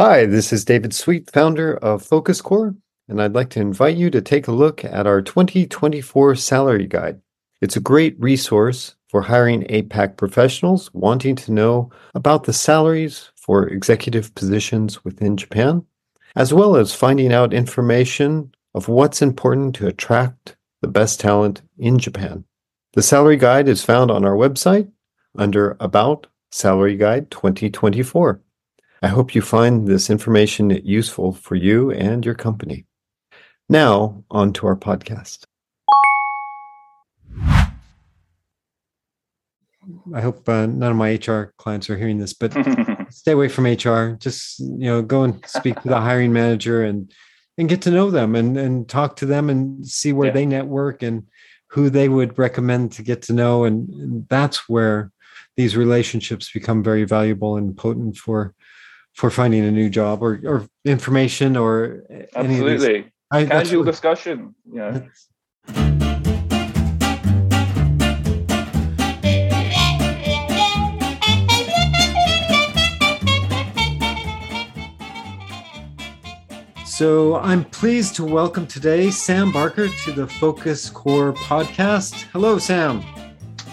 Hi, this is David Sweet, founder of Focus Core, and I'd like to invite you to take a look at our 2024 salary guide. It's a great resource for hiring APAC professionals wanting to know about the salaries for executive positions within Japan, as well as finding out information of what's important to attract the best talent in Japan. The salary guide is found on our website under About Salary Guide 2024. I hope you find this information useful for you and your company. Now, on to our podcast. I hope uh, none of my HR clients are hearing this, but stay away from HR. Just you know, go and speak to the hiring manager and and get to know them and and talk to them and see where yeah. they network and who they would recommend to get to know and, and, that's where these relationships become very valuable and potent for for finding a new job or or information or absolutely I, casual discussion yeah So I'm pleased to welcome today Sam Barker to the Focus Core podcast. Hello, Sam.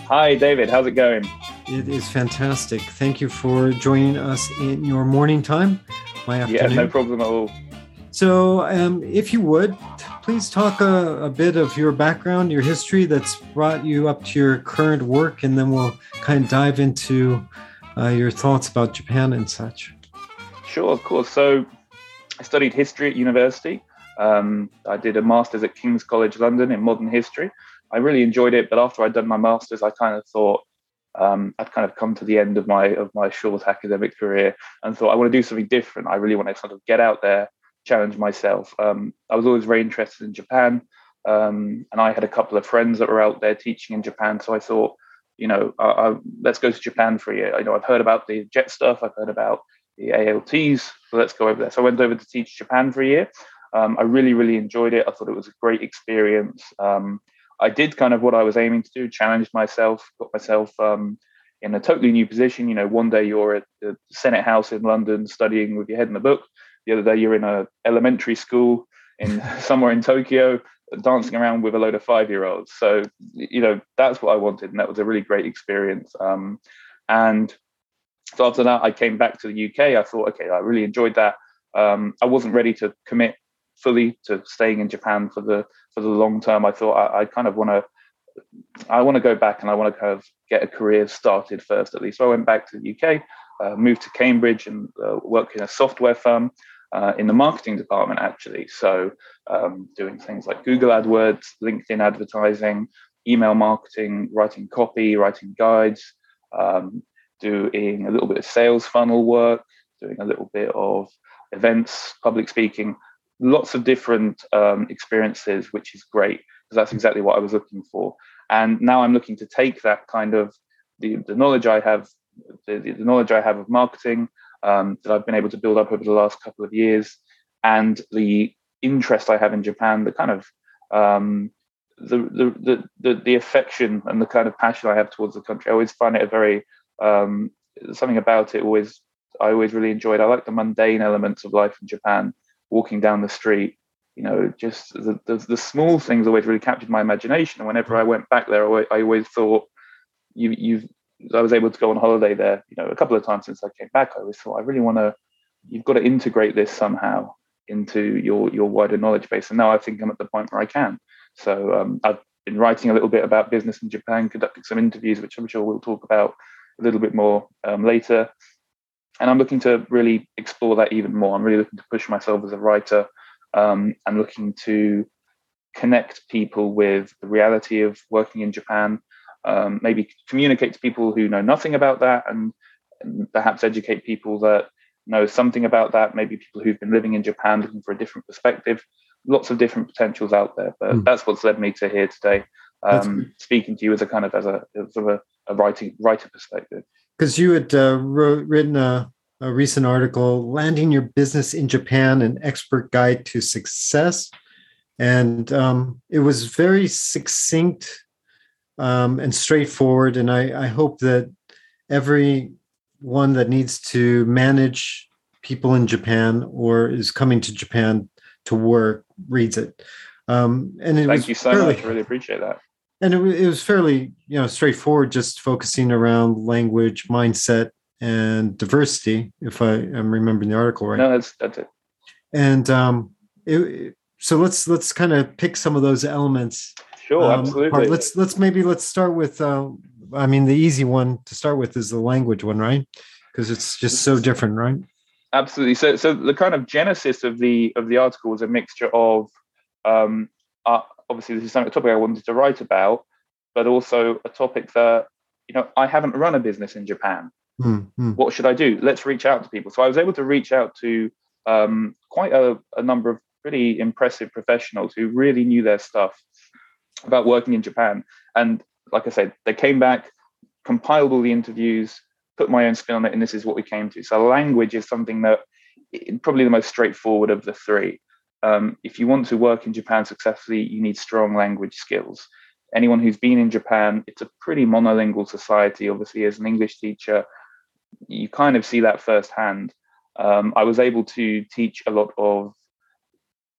Hi, David. How's it going? It is fantastic. Thank you for joining us in your morning time, my afternoon. Yeah, no problem at all. So, um, if you would, please talk a, a, bit of your background, your history that's brought you up to your current work, and then we'll kind of dive into uh, your thoughts about Japan and such. Sure, of course. So, I studied history at university. Um, I did a master's at King's College London in modern history. I really enjoyed it, but after I'd done my master's, I kind of thought um, I'd kind of come to the end of my of my short academic career and thought I want to do something different. I really want to sort of get out there, challenge myself. Um, I was always very interested in Japan, um, and I had a couple of friends that were out there teaching in Japan. So I thought, you know, I, I, let's go to Japan for a year. I know I've heard about the jet stuff. I've heard about the ALTs. So let's go over there. So I went over to teach Japan for a year. Um, I really, really enjoyed it. I thought it was a great experience. I did kind of what I was aiming to do, challenged myself, got myself um, in a totally new position. You know, one day you're at the Senate House in London studying with your head in a book. The other day you're in a elementary school in somewhere in Tokyo dancing around with a load of five year olds. So, you know, that's what I wanted. And that was a really great experience. Um, and so after that, I came back to the UK. I thought, okay, I really enjoyed that. Um, I wasn't ready to commit fully to staying in Japan for the for the long term. I thought I, I kind of want to I want to go back and I want to kind of get a career started first at least. So I went back to the UK, uh, moved to Cambridge, and uh, worked in a software firm uh, in the marketing department actually. So um, doing things like Google AdWords, LinkedIn advertising, email marketing, writing copy, writing guides. Um, doing a little bit of sales funnel work, doing a little bit of events, public speaking, lots of different um, experiences, which is great because that's exactly what I was looking for. And now I'm looking to take that kind of the, the knowledge I have, the, the, knowledge I have of marketing um, that I've been able to build up over the last couple of years, and the interest I have in Japan, the kind of um, the, the, the the affection and the kind of passion I have towards the country. I always find it a very um, something about it always I always really enjoyed. I like the mundane elements of life in Japan, walking down the street. You know, just the, the, the small things always really captured my imagination. And whenever I went back there, I, I always thought you you've I was able to go on holiday there. You know, a couple of times since I came back, I always thought I really want to. You've got to integrate this somehow into your your wider knowledge base. And now I think I'm at the point where I can. So um, I've been writing a little bit about business in Japan, conducting some interviews, which I'm sure we'll talk about a little bit more um, later. And I'm looking to really explore that even more. I'm really looking to push myself as a writer. Um, I'm looking to connect people with the reality of working in Japan, um, maybe communicate to people who know nothing about that, and, and perhaps educate people that know something about that, maybe people who've been living in Japan looking for a different perspective. Lots of different potentials out there, but mm. that's what's led me to here today, um, speaking to you as a kind of as a, as a a writing writer perspective. Because you had uh, wrote, written a, a, recent article, "Landing Your Business in Japan: An Expert Guide to Success," and um, it was very succinct um, and straightforward. And I, I hope that everyone that needs to manage people in Japan or is coming to Japan to work reads it. Um, and it thank you so fairly, much. I really appreciate that. And it, it was fairly, you know, straightforward, just focusing around language, mindset, and diversity. If I am remembering the article right. No, that's that's it. And um, it, so let's let's kind of pick some of those elements. Sure, um, absolutely. Let's let's maybe let's start with. Uh, I mean, the easy one to start with is the language one, right? Because it's just so different, right? Absolutely. So, so the kind of genesis of the of the article was a mixture of, um, uh, obviously, this is something a topic I wanted to write about, but also a topic that you know I haven't run a business in Japan. Mm-hmm. What should I do? Let's reach out to people. So I was able to reach out to um, quite a, a number of pretty impressive professionals who really knew their stuff about working in Japan. And like I said, they came back, compiled all the interviews, put my own spin on it, and this is what we came to. So language is something that probably the most straightforward of the three. Um, if you want to work in Japan successfully, you need strong language skills. Anyone who's been in Japan, it's a pretty monolingual society. Obviously, as an English teacher, you kind of see that firsthand. Um, I was able to teach a lot of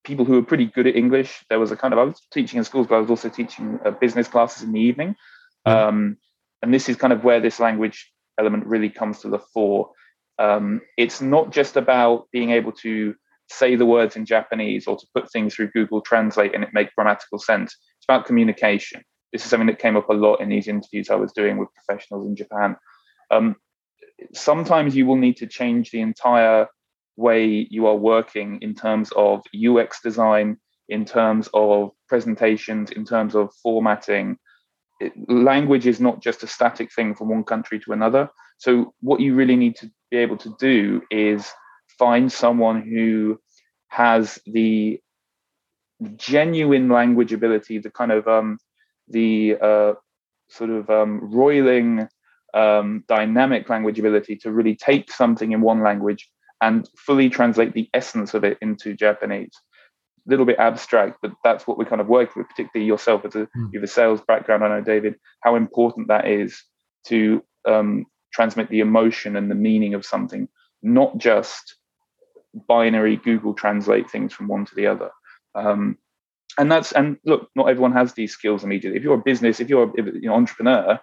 people who were pretty good at English. There was a kind of I was teaching in schools, but I was also teaching uh, business classes in the evening. Mm-hmm. Um, and this is kind of where this language element really comes to the fore. Um, it's not just about being able to say the words in Japanese or to put things through Google Translate and it make grammatical sense. It's about communication. This is something that came up a lot in these interviews I was doing with professionals in Japan. Um, sometimes you will need to change the entire way you are working in terms of UX design, in terms of presentations, in terms of formatting. It, language is not just a static thing from one country to another. So, what you really need to be able to do is find someone who has the genuine language ability, the kind of um, the uh, sort of um, roiling um, dynamic language ability to really take something in one language and fully translate the essence of it into Japanese. A little bit abstract, but that's what we kind of work with, particularly yourself as a, mm. you have a sales background. I know, David, how important that is to um, transmit the emotion and the meaning of something, not just binary Google translate things from one to the other. Um, and that's and look, not everyone has these skills immediately. If you're a business, if you're an you know, entrepreneur,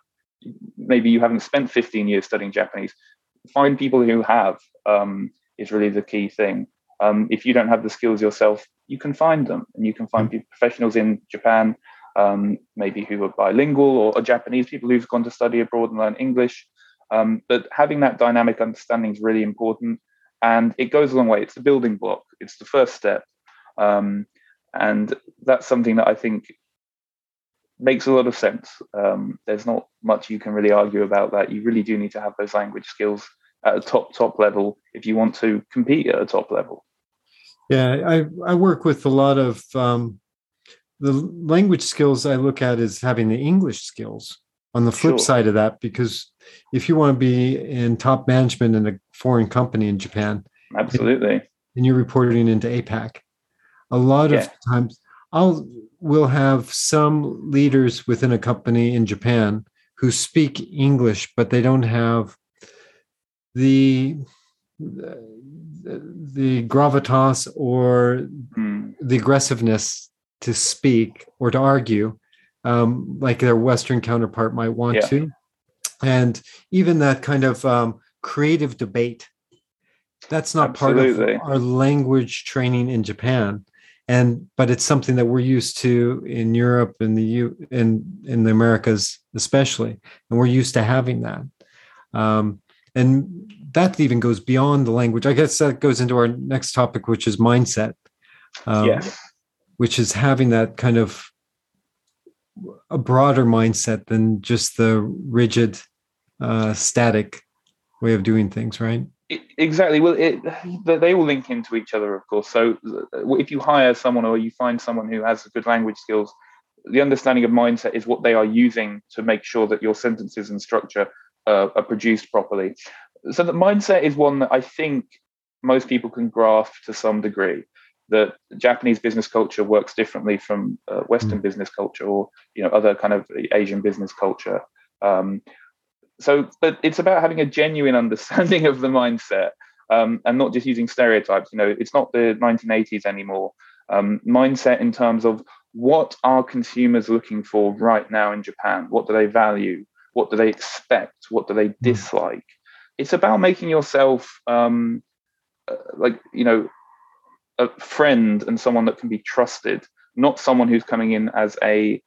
maybe you haven't spent 15 years studying Japanese. Find people who have. Um, is really the key thing. Um, if you don't have the skills yourself, you can find them, and you can find mm. professionals in Japan, um, maybe who are bilingual or, or, Japanese people who've gone to study abroad and learn English. Um, but having that dynamic understanding is really important, and it goes a long way. It's the building block. It's the first step, um, and that's something that I think makes a lot of sense. Um, there's not much you can really argue about that. You really do need to have those language skills at a top top level if you want to compete at a top level. Yeah, I I work with a lot of um, the language skills. I look at as having the English skills. On the flip sure. side of that, because if you want to be in top management in a foreign company in Japan, absolutely, and, and you're reporting into APAC, a lot yeah. of times I'll will have some leaders within a company in Japan who speak English, but they don't have the the gravitas or mm. the aggressiveness to speak or to argue um, like their western counterpart might want yeah. to and even that kind of um, creative debate that's not Absolutely. part of our language training in japan and but it's something that we're used to in europe and the u in in the americas especially and we're used to having that. Um, and that even goes beyond the language. I guess that goes into our next topic which is mindset um, yes. which is having that kind of a broader mindset than just the rigid uh, static way of doing things right exactly well it, they all link into each other of course so uh, if you hire someone or you find someone who has good language skills the understanding of mindset is what they are using to make sure that your sentences and structure uh, are produced properly. So the mindset is one that I think most people can grasp to some degree. That Japanese business culture works differently from uh, Western mm. business culture or you know other kind of Asian business culture. Um, so, but it's about having a genuine understanding of the mindset. um, and not just using stereotypes. You know, it's not the 1980s anymore. Um, mindset in terms of what are consumers looking for right now in Japan? What do they value? What do they expect? What do they hmm. dislike? It's about making yourself um, uh, like you know a friend and someone that can be trusted, not someone who's coming in as a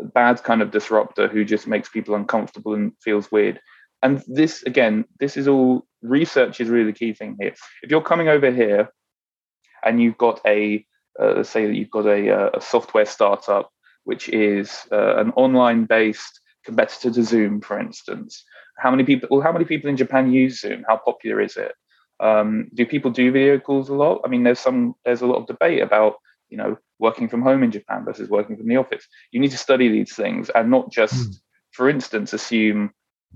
bad kind of disruptor who just makes people uncomfortable and feels weird. And this again, this is all research is really the key thing here. If you're coming over here and you've got a uh, say that you've got a, uh, a software startup which is uh, an online based competitor to Zoom, for instance. How many people? Well, how many people in Japan use Zoom? How popular is it? Um, do people do video calls a lot? I mean, there's some there's a lot of debate about you know working from home in Japan versus working from the office. You need to study these things and not just, mm. for instance, assume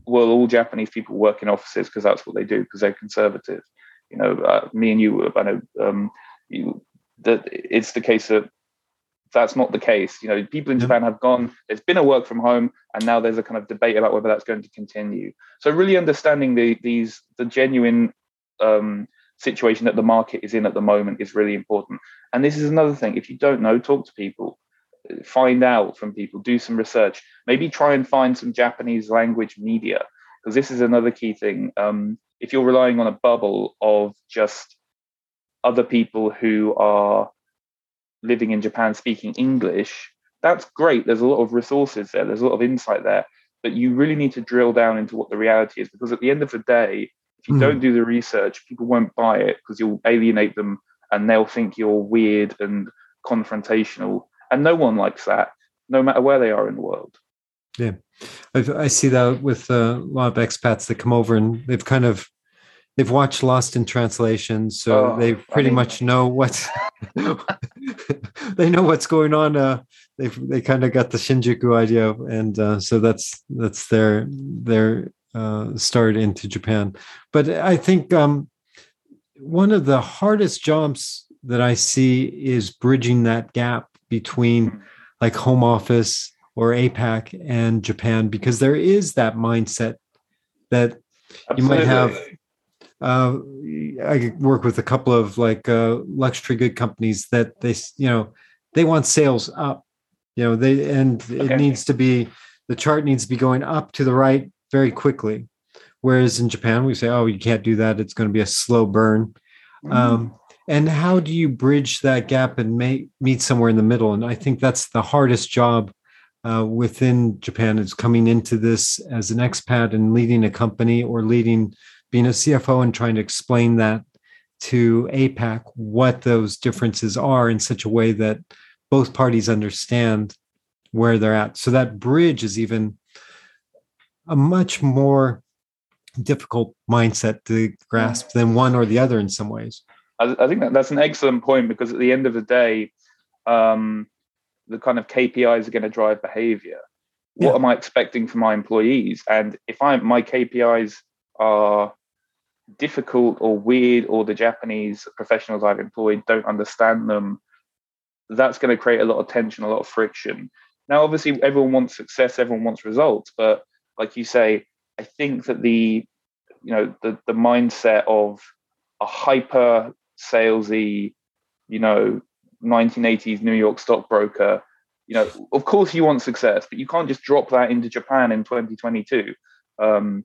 well all Japanese people work in offices because that's what they do because they're conservative. You know, uh, me and you, I know um, you, that it's the case that that's not the case. You know, people in Japan have gone, there's been a work from home, and now there's a kind of debate about whether that's going to continue. So really understanding the these the genuine um, situation that the market is in at the moment is really important. And this is another thing. If you don't know, talk to people, find out from people, do some research, maybe try and find some Japanese language media, because this is another key thing. Um, if you're relying on a bubble of just other people who are living in Japan speaking English, that's great. There's a lot of resources there, there's a lot of insight there. But you really need to drill down into what the reality is because at the end of the day, if you mm. don't do the research, people won't buy it because you'll alienate them and they'll think you're weird and confrontational. And no one likes that, no matter where they are in the world. Yeah, I've, i see that with uh, a lot of expats that come over and they've kind of they've watched Lost in Translation, so oh, they pretty I mean, much know what they know what's going on. Uh, they they kind of got the Shinjuku idea, and uh, so that's that's their their uh, start into Japan. But I think um, one of the hardest jobs that I see is bridging that gap between hmm. like home office or APAC and Japan, because there is that mindset that Absolutely. you might have uh, I work with a couple of like uh, luxury good companies that they, you know, they want sales up, you know, they and okay. it needs to be the chart needs to be going up to the right very quickly. Whereas in Japan, we say, oh, you can't do that; it's going to be a slow burn. Mm-hmm. Um, and how do you bridge that gap and make, meet somewhere in the middle? And I think that's the hardest job uh, within Japan is coming into this as an expat and leading a company or leading being a CFO and trying to explain that to APAC what those differences are in such a way that both parties understand where they're at. So that bridge is even a much more difficult mindset to grasp than one or the other in some ways. I, think that that's an excellent point because at the end of the day, um, the kind of KPIs are going to drive behavior. What yeah. am I expecting from my employees? And if I my KPIs are difficult or weird or the Japanese professionals I've employed don't understand them, that's going to create a lot of tension, a lot of friction. Now, obviously, everyone wants success, everyone wants results, but like you say, I think that the you know the the mindset of a hyper salesy, you know, 1980s New York stockbroker, you know, of course you want success, but you can't just drop that into Japan in 2022. Um,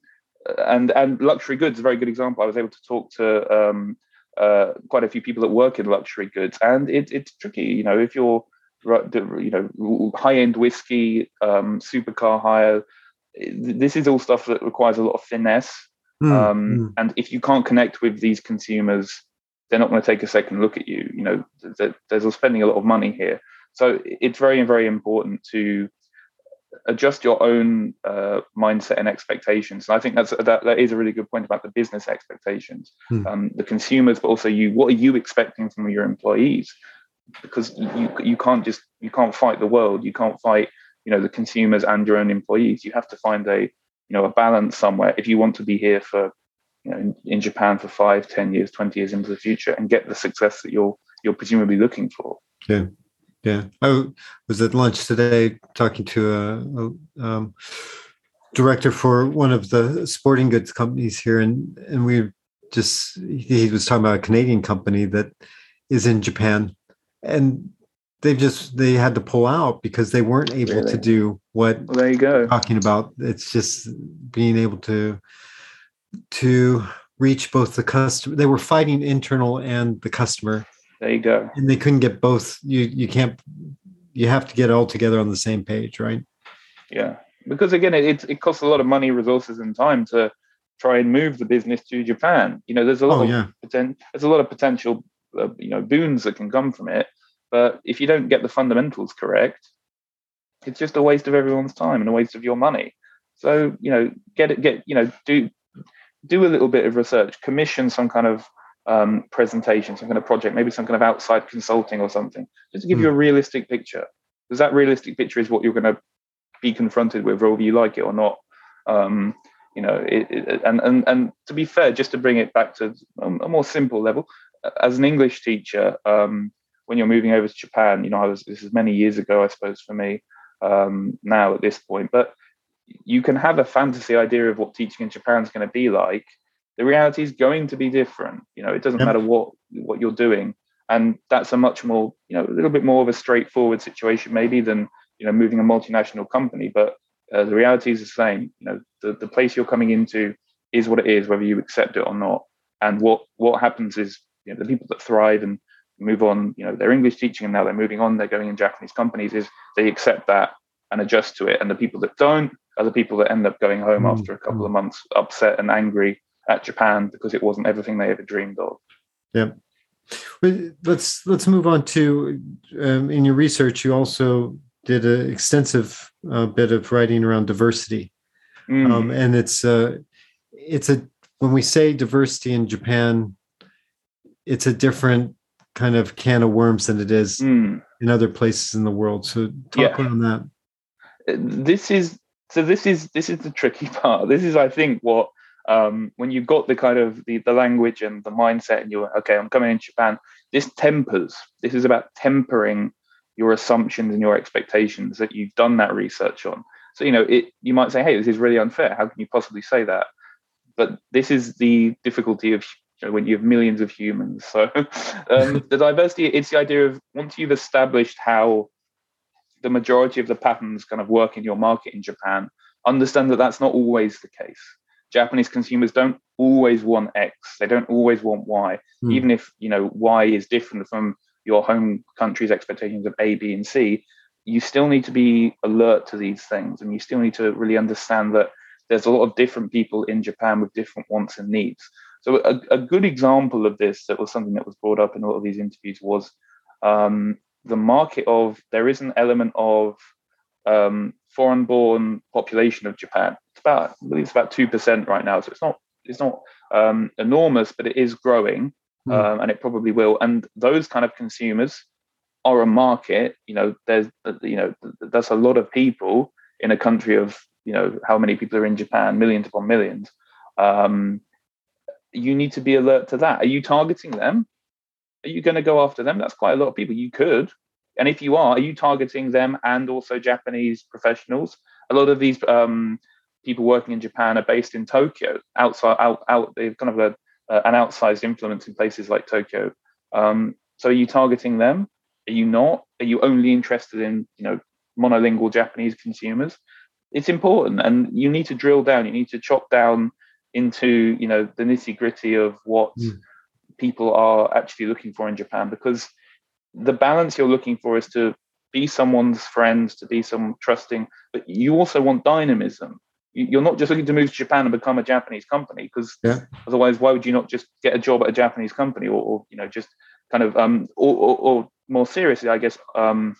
and and luxury goods a very good example. I was able to talk to um, uh, quite a few people that work in luxury goods, and it, it's tricky. You know, if you're you know high end whiskey, um, supercar hire, this is all stuff that requires a lot of finesse. Mm, um, mm. And if you can't connect with these consumers, they're not going to take a second look at you. You know, there's spending a lot of money here, so it's very very important to adjust your own uh, mindset and expectations. And I think that's that, that is a really good point about the business expectations, hmm. um, the consumers, but also you. What are you expecting from your employees? Because you you can't just you can't fight the world. You can't fight you know the consumers and your own employees. You have to find a you know a balance somewhere if you want to be here for you know in, in Japan for five, ten years, twenty years into the future and get the success that you're you're presumably looking for. Yeah. Yeah, I was at lunch today talking to a, a um, director for one of the sporting goods companies here, and and we just he was talking about a Canadian company that is in Japan, and they've just they had to pull out because they weren't able really? to do what well, there you go. talking about. It's just being able to to reach both the customer they were fighting internal and the customer. There you go. And they couldn't get both you you can't you have to get all together on the same page right? Yeah. Because again it, it costs a lot of money resources and time to try and move the business to japan. You know there's a lot oh, of yeah. poten- there's a lot of potential uh, you know boons that can come from it but if you don't get the fundamentals correct, it's just a waste of everyone's time and a waste of your money. So, you know, get it, get, you know, do do a little bit of research, commission some kind of um, presentation, some kind of project, maybe some kind of outside consulting or something, just to give mm. you a realistic picture. Because that realistic picture is what you're going to be confronted with, whether you like it or not. Um, you know, it, it, and and and to be fair, just to bring it back to a more simple level, as an English teacher, um, when you're moving over to Japan, you know, I was this is many years ago, I suppose, for me um, now at this point, but you can have a fantasy idea of what teaching in Japan is going to be like. The reality is going to be different. You know, it doesn't matter what what you're doing, and that's a much more, you know, a little bit more of a straightforward situation maybe than you know moving a multinational company. But uh, the reality is the same. You know, the, the place you're coming into is what it is, whether you accept it or not. And what what happens is, you know, the people that thrive and move on, you know, they're English teaching and now they're moving on, they're going in Japanese companies, is they accept that and adjust to it. And the people that don't are the people that end up going home mm. after a couple of months upset and angry at Japan because it wasn't everything they ever dreamed of. Yeah. Let's let's move on to um, in your research. You also did an extensive uh, bit of writing around diversity, mm. um, and it's uh, it's a when we say diversity in Japan, it's a different kind of can of worms than it is mm. in other places in the world. So talk yeah. on that. Uh, this is so this is this is the tricky part. This is I think what um, when you've got the kind of the, the language and the mindset and you're okay, I'm coming in Japan, this tempers. This is about tempering your assumptions and your expectations that you've done that research on. So you know, it you might say, hey, this is really unfair. How can you possibly say that? But this is the difficulty of when you have millions of humans. So um, the diversity, it's the idea of once you've established how the majority of the patterns kind of work in your market in Japan, understand that that's not always the case. Japanese consumers don't always want X. They don't always want Y. Mm. Even if you know Y is different from your home country's expectations of A, B, and C, you still need to be alert to these things, and you still need to really understand that there's a lot of different people in Japan with different wants and needs. So a, a, good example of this that was something that was brought up in a lot of these interviews was um, the market of there is an element of um, foreign-born population of Japan. It's about I believe it's about two percent right now, so it's not it's not um, enormous, but it is growing, mm. and it probably will. And those kind of consumers are a market. You know, there's you know that's a lot of people in a country of you know how many people are in Japan, millions upon millions. Um, you need to be alert to that. Are you targeting them? Are you going to go after them? That's quite a lot of people. You could. And if you are, are you targeting them and also Japanese professionals? A lot of these um, people working in Japan are based in Tokyo, outside, out, out. They've kind of a, uh, an outsized influence in places like Tokyo. Um, so, are you targeting them? Are you not? Are you only interested in, you know, monolingual Japanese consumers? It's important, and you need to drill down. You need to chop down into you know the nitty gritty of what mm. people are actually looking for in Japan because the balance you're looking for is to be someone's friend, to be some trusting, but you also want dynamism. You're not just looking to move to Japan and become a Japanese company because yeah. otherwise, why would you not just get a job at a Japanese company or, or you know just kind of um or, or, or more seriously, I guess um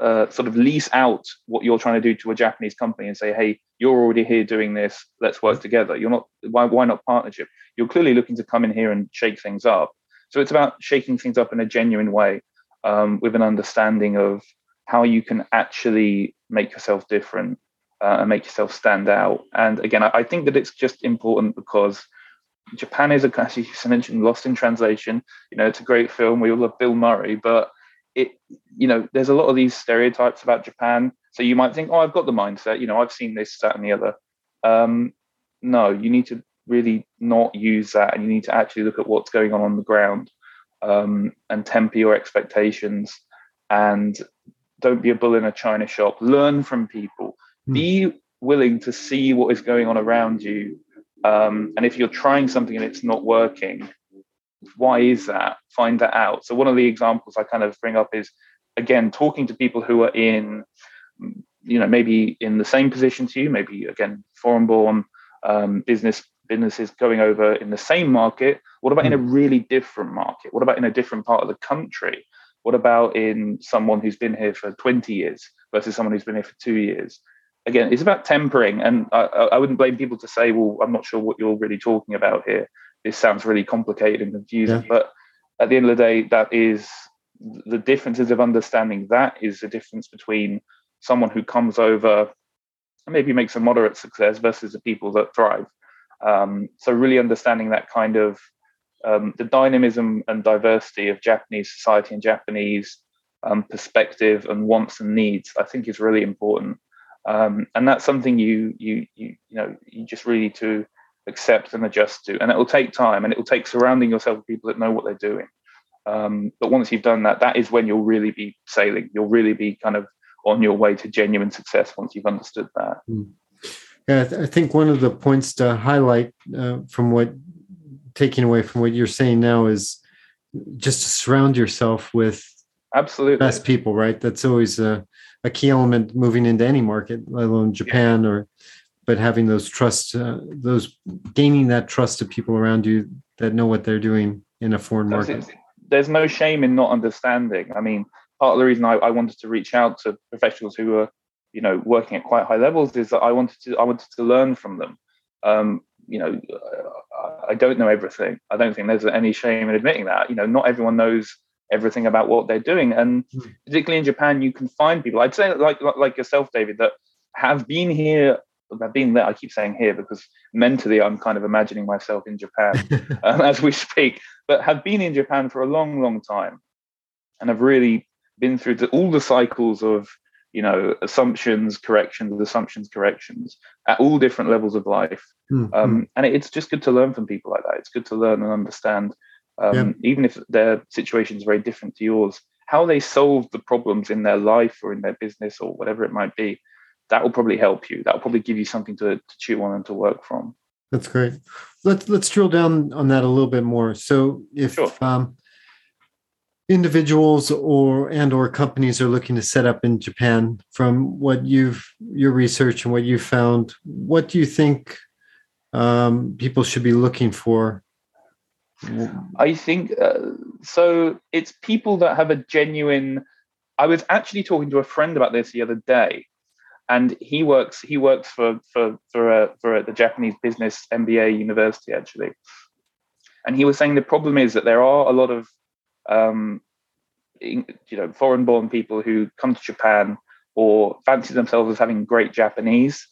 uh, sort of lease out what you're trying to do to a Japanese company and say, hey, you're already here doing this, let's work together. You're not why why not partnership? You're clearly looking to come in here and shake things up. So it's about shaking things up in a genuine way, um, with an understanding of how you can actually make yourself different uh, and make yourself stand out. And again, I, I think that it's just important because Japan is a, as you mentioned, Lost in Translation. You know, it's a great film. We all love Bill Murray, but it you know there's a lot of these stereotypes about japan so you might think oh i've got the mindset you know i've seen this that and the other um, no you need to really not use that, and you need to actually look at what's going on on the ground um, and temper your expectations. And don't be a bull in a china shop. Learn from people. Mm. Be willing to see what is going on around you. Um, and if you're trying something and it's not working, why is that? Find that out. So one of the examples I kind of bring up is again talking to people who are in, you know, maybe in the same position to you, maybe again foreign born um, business businesses going over in the same market. What about in a hmm. really different market? What about in a different part of the country? What about in someone who's been here for 20 years versus someone who's been here for two years? Again, it's about tempering. And I, I wouldn't blame people to say, well, I'm not sure what you're really talking about here. This sounds really complicated and confusing. Yeah. But at the end of the day, that is the differences of understanding that is the difference between someone who comes over and maybe makes a moderate success versus the people that thrive. Um, so really understanding that kind of um, the dynamism and diversity of Japanese society and Japanese um, perspective and wants and needs, I think is really important. Um, and that's something you you you you know you just really need to accept and adjust to, and it will take time, and it will take surrounding yourself with people that know what they're doing. Um, but once you've done that, that is when you'll really be sailing. You'll really be kind of on your way to genuine success once you've understood that. Mm. Yeah, I, th- I, think one of the points to highlight uh, from what taking away from what you're saying now is just to surround yourself with absolutely best people, right? That's always a, a key element moving into any market, let alone Japan or but having those trust uh, those gaining that trust of people around you that know what they're doing in a foreign market there's no shame in not understanding i mean part of the reason I, I, wanted to reach out to professionals who are you know working at quite high levels is that i wanted to i wanted to learn from them um, you know I don't know everything. I don't think there's any shame in admitting that. You know, not everyone knows everything about what they're doing, and mm. particularly in Japan, you can find people. I'd say like like yourself, David, that have been here. Have been there. I keep saying here because mentally I'm kind of imagining myself in Japan um, as we speak, but have been in Japan for a long, long time, and have really been through the, all the cycles of you know assumptions corrections assumptions corrections at all different levels of life mm-hmm. um, and it's just good to learn from people like that it's good to learn and understand um, yeah. even if their situation is very different to yours how they solve the problems in their life or in their business or whatever it might be that will probably help you. That will probably give you something to, to chew on and to work from. That's great. Let's let's drill down on that a little bit more. So if sure. um, individuals or and or companies are looking to set up in Japan from what you've your research and what you found what do you think um, people should be looking for? I think uh, so it's people that have a genuine I was actually talking to a friend about this the other day and he works he works for for for a, for a, the Japanese business MBA university actually and he was saying the problem is that there are a lot of um, you know, foreign-born people who come to Japan or fancy themselves as having great Japanese,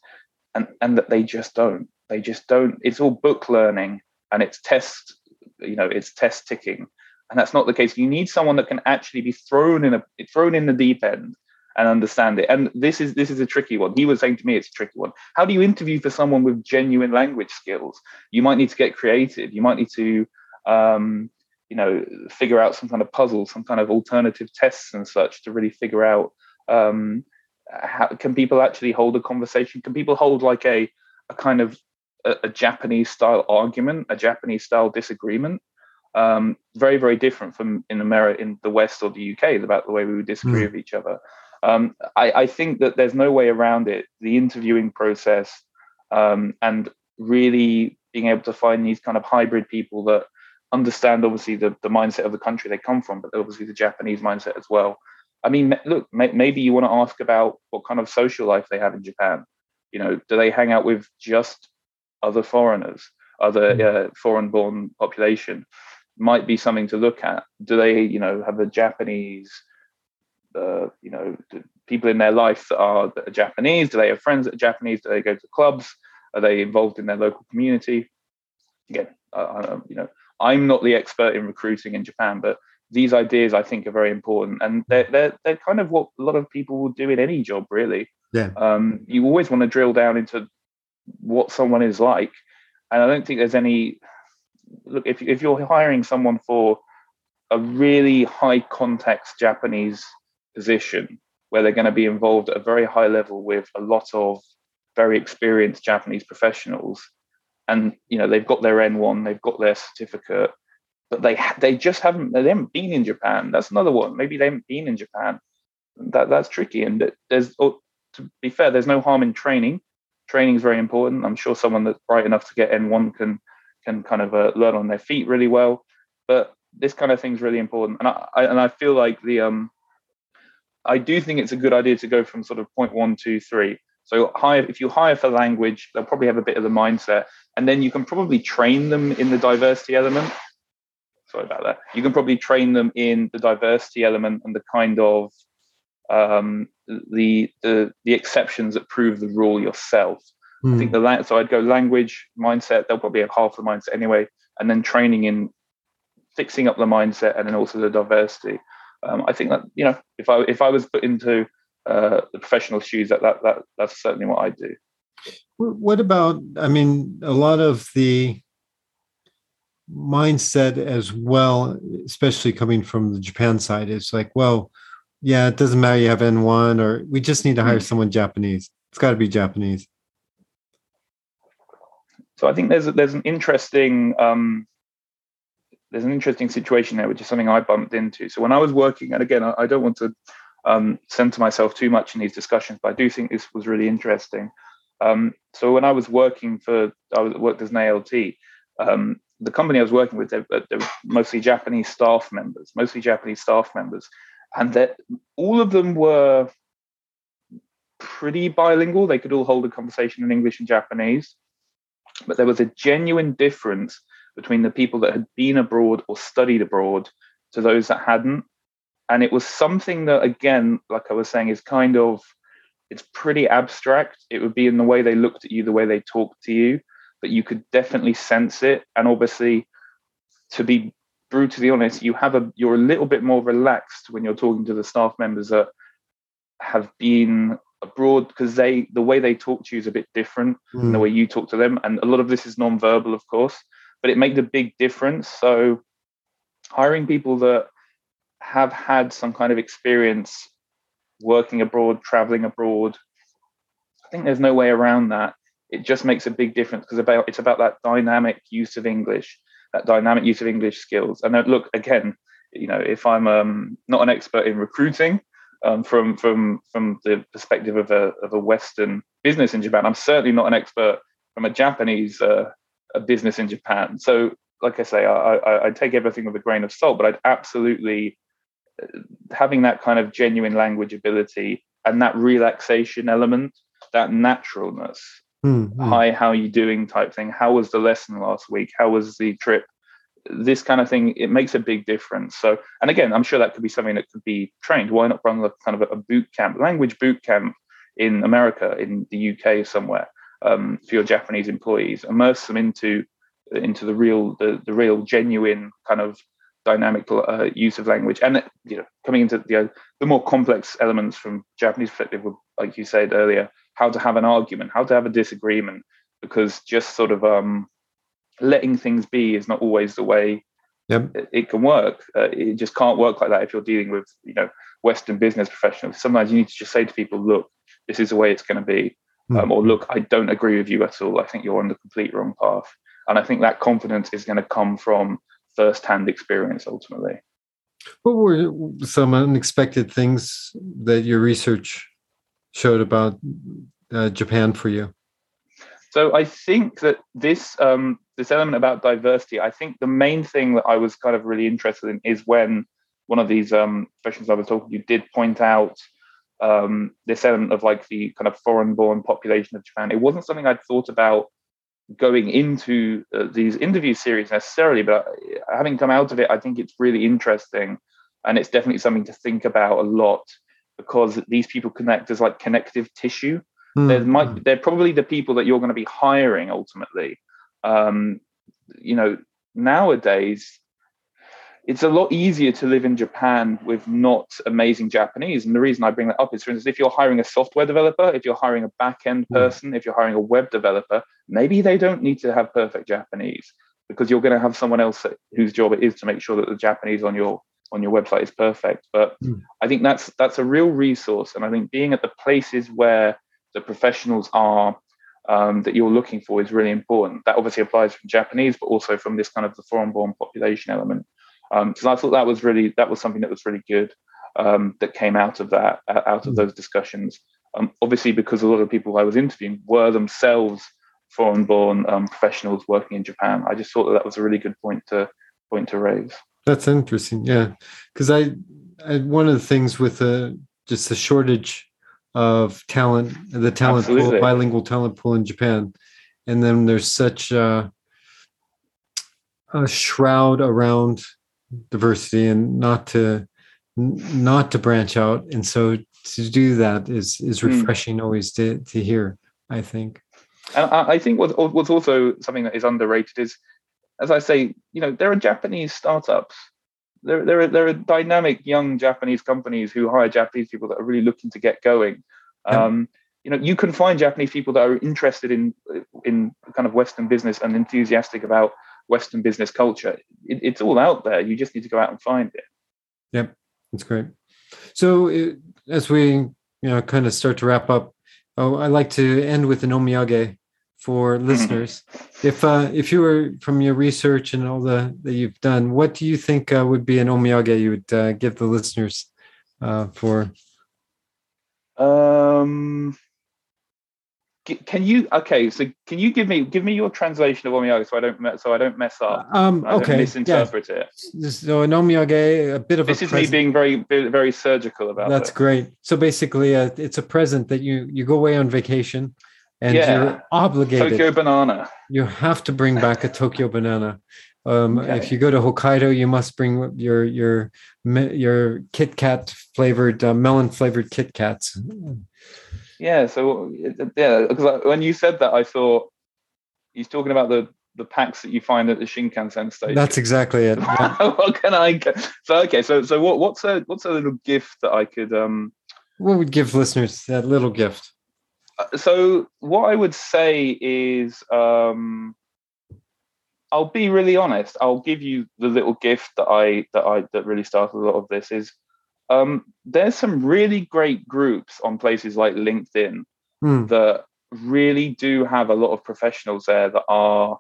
and and that they just don't. They just don't. It's all book learning and it's test, you know, it's test ticking, and that's not the case. You need someone that can actually be thrown in a thrown in the deep end and understand it. And this is this is a tricky one. He was saying to me, it's a tricky one. How do you interview for someone with genuine language skills? You might need to get creative. You might need to um, you know figure out some kind of puzzle some kind of alternative tests and such to really figure out um, how can people actually hold a conversation can people hold like a a kind of a, a japanese style argument a japanese style disagreement um, very very different from in america in the west or the uk about the way we would disagree mm. with each other um, I, I, think that there's no way around it the interviewing process um, and really being able to find these kind of hybrid people that understand obviously the, the mindset of the country they come from, but obviously the Japanese mindset as well. I mean, look, maybe you want to ask about what kind of social life they have in Japan. You know, do they hang out with just other foreigners, other mm. uh, foreign-born population? Might be something to look at. Do they, you know, have a Japanese, uh, you know, people in their life that are, that are Japanese? Do they have friends that are Japanese? Do they go to clubs? Are they involved in their local community? Again, uh, you know, I'm not the expert in recruiting in Japan, but these ideas I think are very important, and they're they're, they're kind of what a lot of people will do in any job, really. Yeah. Um, you always want to drill down into what someone is like, and I don't think there's any look if if you're hiring someone for a really high context Japanese position where they're going to be involved at a very high level with a lot of very experienced Japanese professionals, and you know they've got their N1, they've got their certificate, but they they just haven't they haven't been in Japan. That's another one. Maybe they haven't been in Japan. That that's tricky. And there's oh, to be fair, there's no harm in training. Training is very important. I'm sure someone that's bright enough to get N1 can can kind of uh, learn on their feet really well. But this kind of thing is really important, and I, I and I feel like the um I do think it's a good idea to go from sort of point one, two, three. So hire if you hire for language, they'll probably have a bit of the mindset, and then you can probably train them in the diversity element. Sorry about that. You can probably train them in the diversity element and the kind of um, the the the exceptions that prove the rule yourself. Mm. I think hmm. the so I'd go language mindset. They'll probably have half the mindset anyway, and then training in fixing up the mindset and then also the diversity. Um, I think that you know if I if I was put into uh, the professional shoes, that that that that's certainly what I do. What about? I mean, a lot of the mindset as well, especially coming from the Japan side, is like, well, yeah, it doesn't matter you have N1 or we just need to hire mm. someone Japanese. It's got to be Japanese. So I think there's there's an interesting um, there's an interesting situation there, which is something I bumped into. So when I was working, and again, I, don't want to um, center myself too much in these discussions, but I do think this was really interesting. Um, so when I was working for, I worked as an ALT. Um, the company I was working with, they, they were mostly Japanese staff members, mostly Japanese staff members, and that all of them were pretty bilingual. They could all hold a conversation in English and Japanese, but there was a genuine difference between the people that had been abroad or studied abroad to those that hadn't. And it was something that, again, like I was saying, is kind of it's pretty abstract. It would be in the way they looked at you, the way they talked to you, but you could definitely sense it. And obviously, to be brutally honest, you have a you're a little bit more relaxed when you're talking to the staff members that have been abroad because they the way they talk to you is a bit different mm. than the hmm. way you talk to them. And a lot of this is non-verbal, of course but it made a big difference. So hiring people that have had some kind of experience working abroad, traveling abroad, I think there's no way around that. It just makes a big difference because about it's about that dynamic use of English, that dynamic use of English skills. And look again, you know, if I'm um, not an expert in recruiting, um, from from from the perspective of a of a Western business in Japan, I'm certainly not an expert from a Japanese uh, a business in Japan. So, like I say, I, I, I take everything with a grain of salt, but I'd absolutely uh, having that kind of genuine language ability and that relaxation element, that naturalness. Mm-hmm. Hi, how are you doing? Type thing. How was the lesson last week? How was the trip? This kind of thing, it makes a big difference. So, and again, I'm sure that could be something that could be trained. Why not run a kind of a boot camp, language boot camp in America, in the UK somewhere? Um, for your Japanese employees, immerse them into into the real the, the real genuine kind of dynamic uh, use of language and you know coming into the uh, the more complex elements from Japanese perspective, like you said earlier, how to have an argument, how to have a disagreement, because just sort of um, letting things be is not always the way yep. it, it, can work. Uh, it just can't work like that if you're dealing with you know Western business professionals. Sometimes you need to just say to people, look, this is the way it's going to be um, or look, I don't agree with you at all. I think you're on the complete wrong path. And I think that confidence is going to come from first-hand experience ultimately. What were some unexpected things that your research showed about uh, Japan for you? So I think that this um, this element about diversity, I think the main thing that I was kind of really interested in is when one of these um, professionals I was talking to did point out um, this element of like the kind of foreign-born population of Japan. It wasn't something I'd thought about going into uh, these interview series necessarily, but having come out of it, I think it's really interesting, and it's definitely something to think about a lot because these people connect as like connective tissue. There might they're probably the people that you're going to be hiring ultimately. Um, you know, nowadays it's a lot easier to live in Japan with not amazing Japanese. And the reason I bring that up is, for instance, if you're hiring a software developer, if you're hiring a back end hmm. person, if you're hiring a web developer, maybe they don't need to have perfect Japanese because you're going to have someone else whose job it is to make sure that the Japanese on your on your website is perfect. But mm. I think that's that's a real resource, and I think being at the places where the professionals are um, that you're looking for is really important. That obviously applies from Japanese, but also from this kind of the foreign-born population element. Um, so I thought that was really that was something that was really good um, that came out of that out of mm. those discussions. Um, obviously, because a lot of people I was interviewing were themselves foreign-born um, professionals working in Japan. I just thought that that was a really good point to point to raise. That's interesting, yeah, because I, I, one of the things with the just the shortage of talent, the talent pool, bilingual talent pool in Japan, and then there's such a, a shroud around diversity and not to not to branch out, and so to do that is is hmm. refreshing mm. always to to hear. I think. And I think what, what's also something that is underrated is, as I say, you know, there are Japanese startups. There, there, are, there are dynamic young Japanese companies who hire Japanese people that are really looking to get going. Yeah. Um, you know, you can find Japanese people that are interested in in kind of Western business and enthusiastic about Western business culture. It, it's all out there. You just need to go out and find it. Yep, that's great. So it, as we you know kind of start to wrap up, Oh, I like to end with an omiyage for mm-hmm. listeners. if uh, if you were from your research and all the that you've done, what do you think uh, would be an omiyage you would uh, give the listeners uh, for? Um, can you okay? So can you give me give me your translation of omiyage so I don't so I don't mess up. Um, I okay, misinterpret yeah. it. So an omiyage, a bit of a this is present. me being very very surgical about. That's it. great. So basically, uh, it's a present that you you go away on vacation, and yeah. you're obligated. Tokyo banana. You have to bring back a Tokyo banana. Um, okay. If you go to Hokkaido, you must bring your your your Kit Kat flavored uh, melon flavored Kit Kats yeah, so yeah, because when you said that, I thought he's talking about the the packs that you find at the Shinkansen station. That's exactly it. Yeah. what can I? So okay, so so what what's a what's a little gift that I could um? What would give listeners that little gift? Uh, so what I would say is um. I'll be really honest. I'll give you the little gift that I that I that really started a lot of this is um, there's some really great groups on places like LinkedIn mm. that really do have a lot of professionals there that are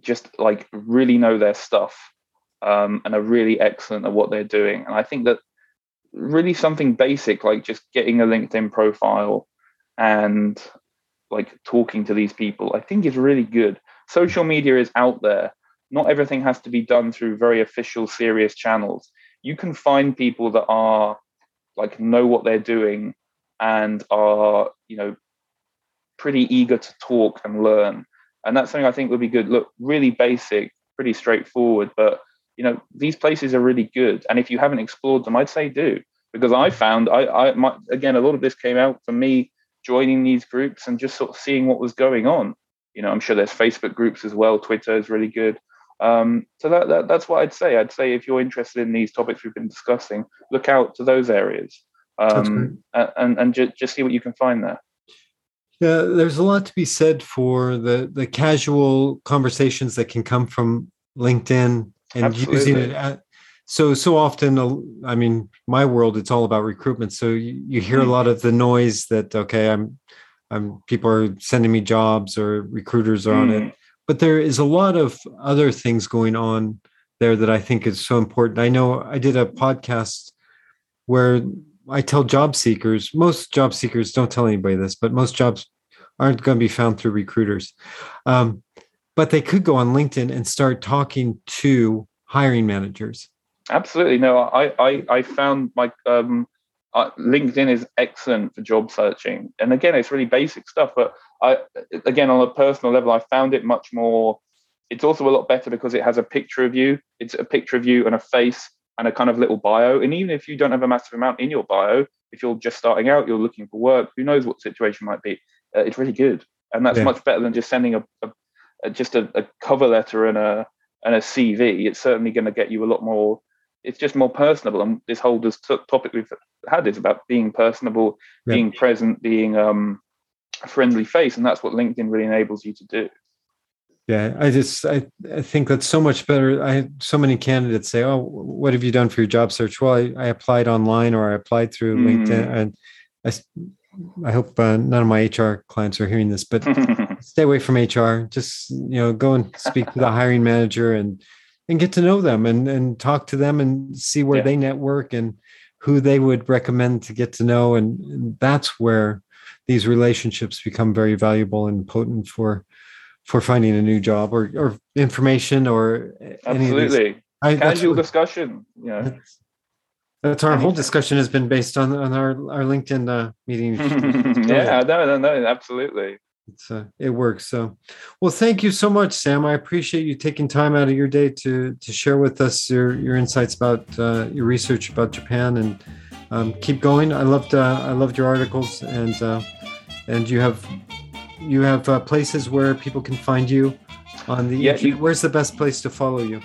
just like really know their stuff um, and are really excellent at what they're doing. And I think that really something basic like just getting a LinkedIn profile and like talking to these people, I think is really good. Social media is out there. Not everything has to be done through very official, serious channels you can find people that are like know what they're doing and are you know pretty eager to talk and learn. And that's something i think would be good. Look really basic pretty straightforward but you know these places are really good. And if you haven't explored them i'd say do. Because i found i i my, again a lot of this came out from me joining these groups and just sort of seeing what was going on. You know i'm sure there's facebook groups as well. Twitter is really good um, so that, that, that's what I'd say. I'd say if you're interested in these topics we've been discussing, look out to those areas um, and and just, just see what you can find there. Yeah, there's a lot to be said for the the casual conversations that can come from LinkedIn and Absolutely. using it. At, so so often, I mean, my world it's all about recruitment. So you, you hear mm-hmm. a lot of the noise that okay, I'm I'm people are sending me jobs or recruiters are mm. on it mm but there is a lot of other things going on there that I think is so important. I know I did a podcast where I tell job seekers, most job seekers don't tell anybody this, but most jobs aren't going to be found through recruiters. Um, but they could go on LinkedIn and start talking to hiring managers. Absolutely. No, I, I, I found my um, uh, LinkedIn is excellent for job searching. And again, it's really basic stuff, but I, again, on a personal level, I found it much more. It's also a lot better because it has a picture of you. It's a picture of you and a face and a kind of little bio. And even if you don't have a massive amount in your bio, if you're just starting out, you're looking for work, who knows what situation might be, uh, it's really good. And that's yeah. much better than just sending a, a, a just a, a, cover letter and a and a CV, it's certainly going to get you a lot more. It's just more personable. And this whole this topic we've had is about being personable, yeah. being present, being um, a friendly face, and that's what LinkedIn really enables you to do. Yeah, I just I, I think that's so much better. I had so many candidates say, "Oh, what have you done for your job search?" Well, I, I applied online or I applied through mm. LinkedIn, and I I hope uh, none of my HR clients are hearing this, but stay away from HR. Just you know, go and speak to the hiring manager and and get to know them and and talk to them and see where yeah. they network and who they would recommend to get to know, and, that's where these relationships become very valuable and potent for for finding a new job or, or information or absolutely. I, casual discussion yeah. that's, that's our whole discussion has been based on on our our linkedin uh, meeting yeah no no no absolutely it's uh, it works. So well thank you so much sam. I appreciate you taking time out of your day to to share with us your your insights about uh, your research about japan and um, keep going. I loved uh, i loved your articles and uh, and you have you have uh, places where people can find you on the yeah, you, where's the best place to follow you?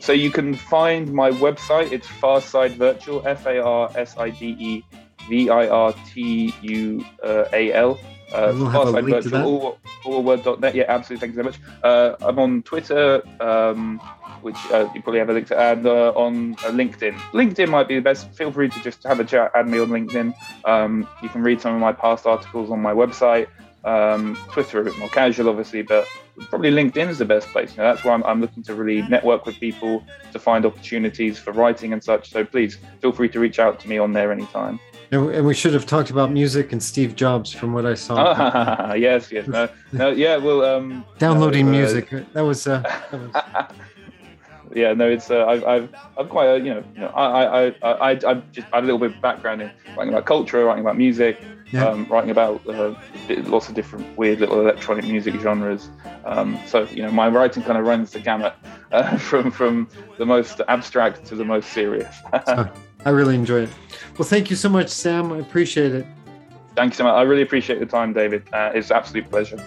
So you can find my website. It's farside virtual f-a-r-s-i-d-e v-i-r-t-u-a-l uh, we'll farside virtual all, all word.net yeah absolutely thank you so much uh, i'm on twitter um, which uh, you probably have a link to add uh, on uh, LinkedIn. LinkedIn might be the best. Feel free to just have a chat, add me on LinkedIn. Um, you can read some of my past articles on my website. Um, Twitter a bit more casual, obviously, but probably LinkedIn is the best place. You know, that's where I'm, I'm, looking to really network with people to find opportunities for writing and such. So please feel free to reach out to me on there anytime. And we should have talked about music and Steve Jobs from what I saw. yes, yes, no, no, yeah. Well, um, downloading no, uh, music. That was. Uh, that was... yeah, no, it's uh, I've, I've I'm quite a, you know you know I I I I I've just had a little bit of background in writing about culture, writing about music, yeah. um, writing about uh, lots of different weird little electronic music genres. Um, so you know, my writing kind of runs the gamut uh, from from the most abstract to the most serious. I really enjoy it. Well, thank you so much, Sam. I appreciate it. Thank you so much. I really appreciate the time, David. Uh, it's an absolute pleasure.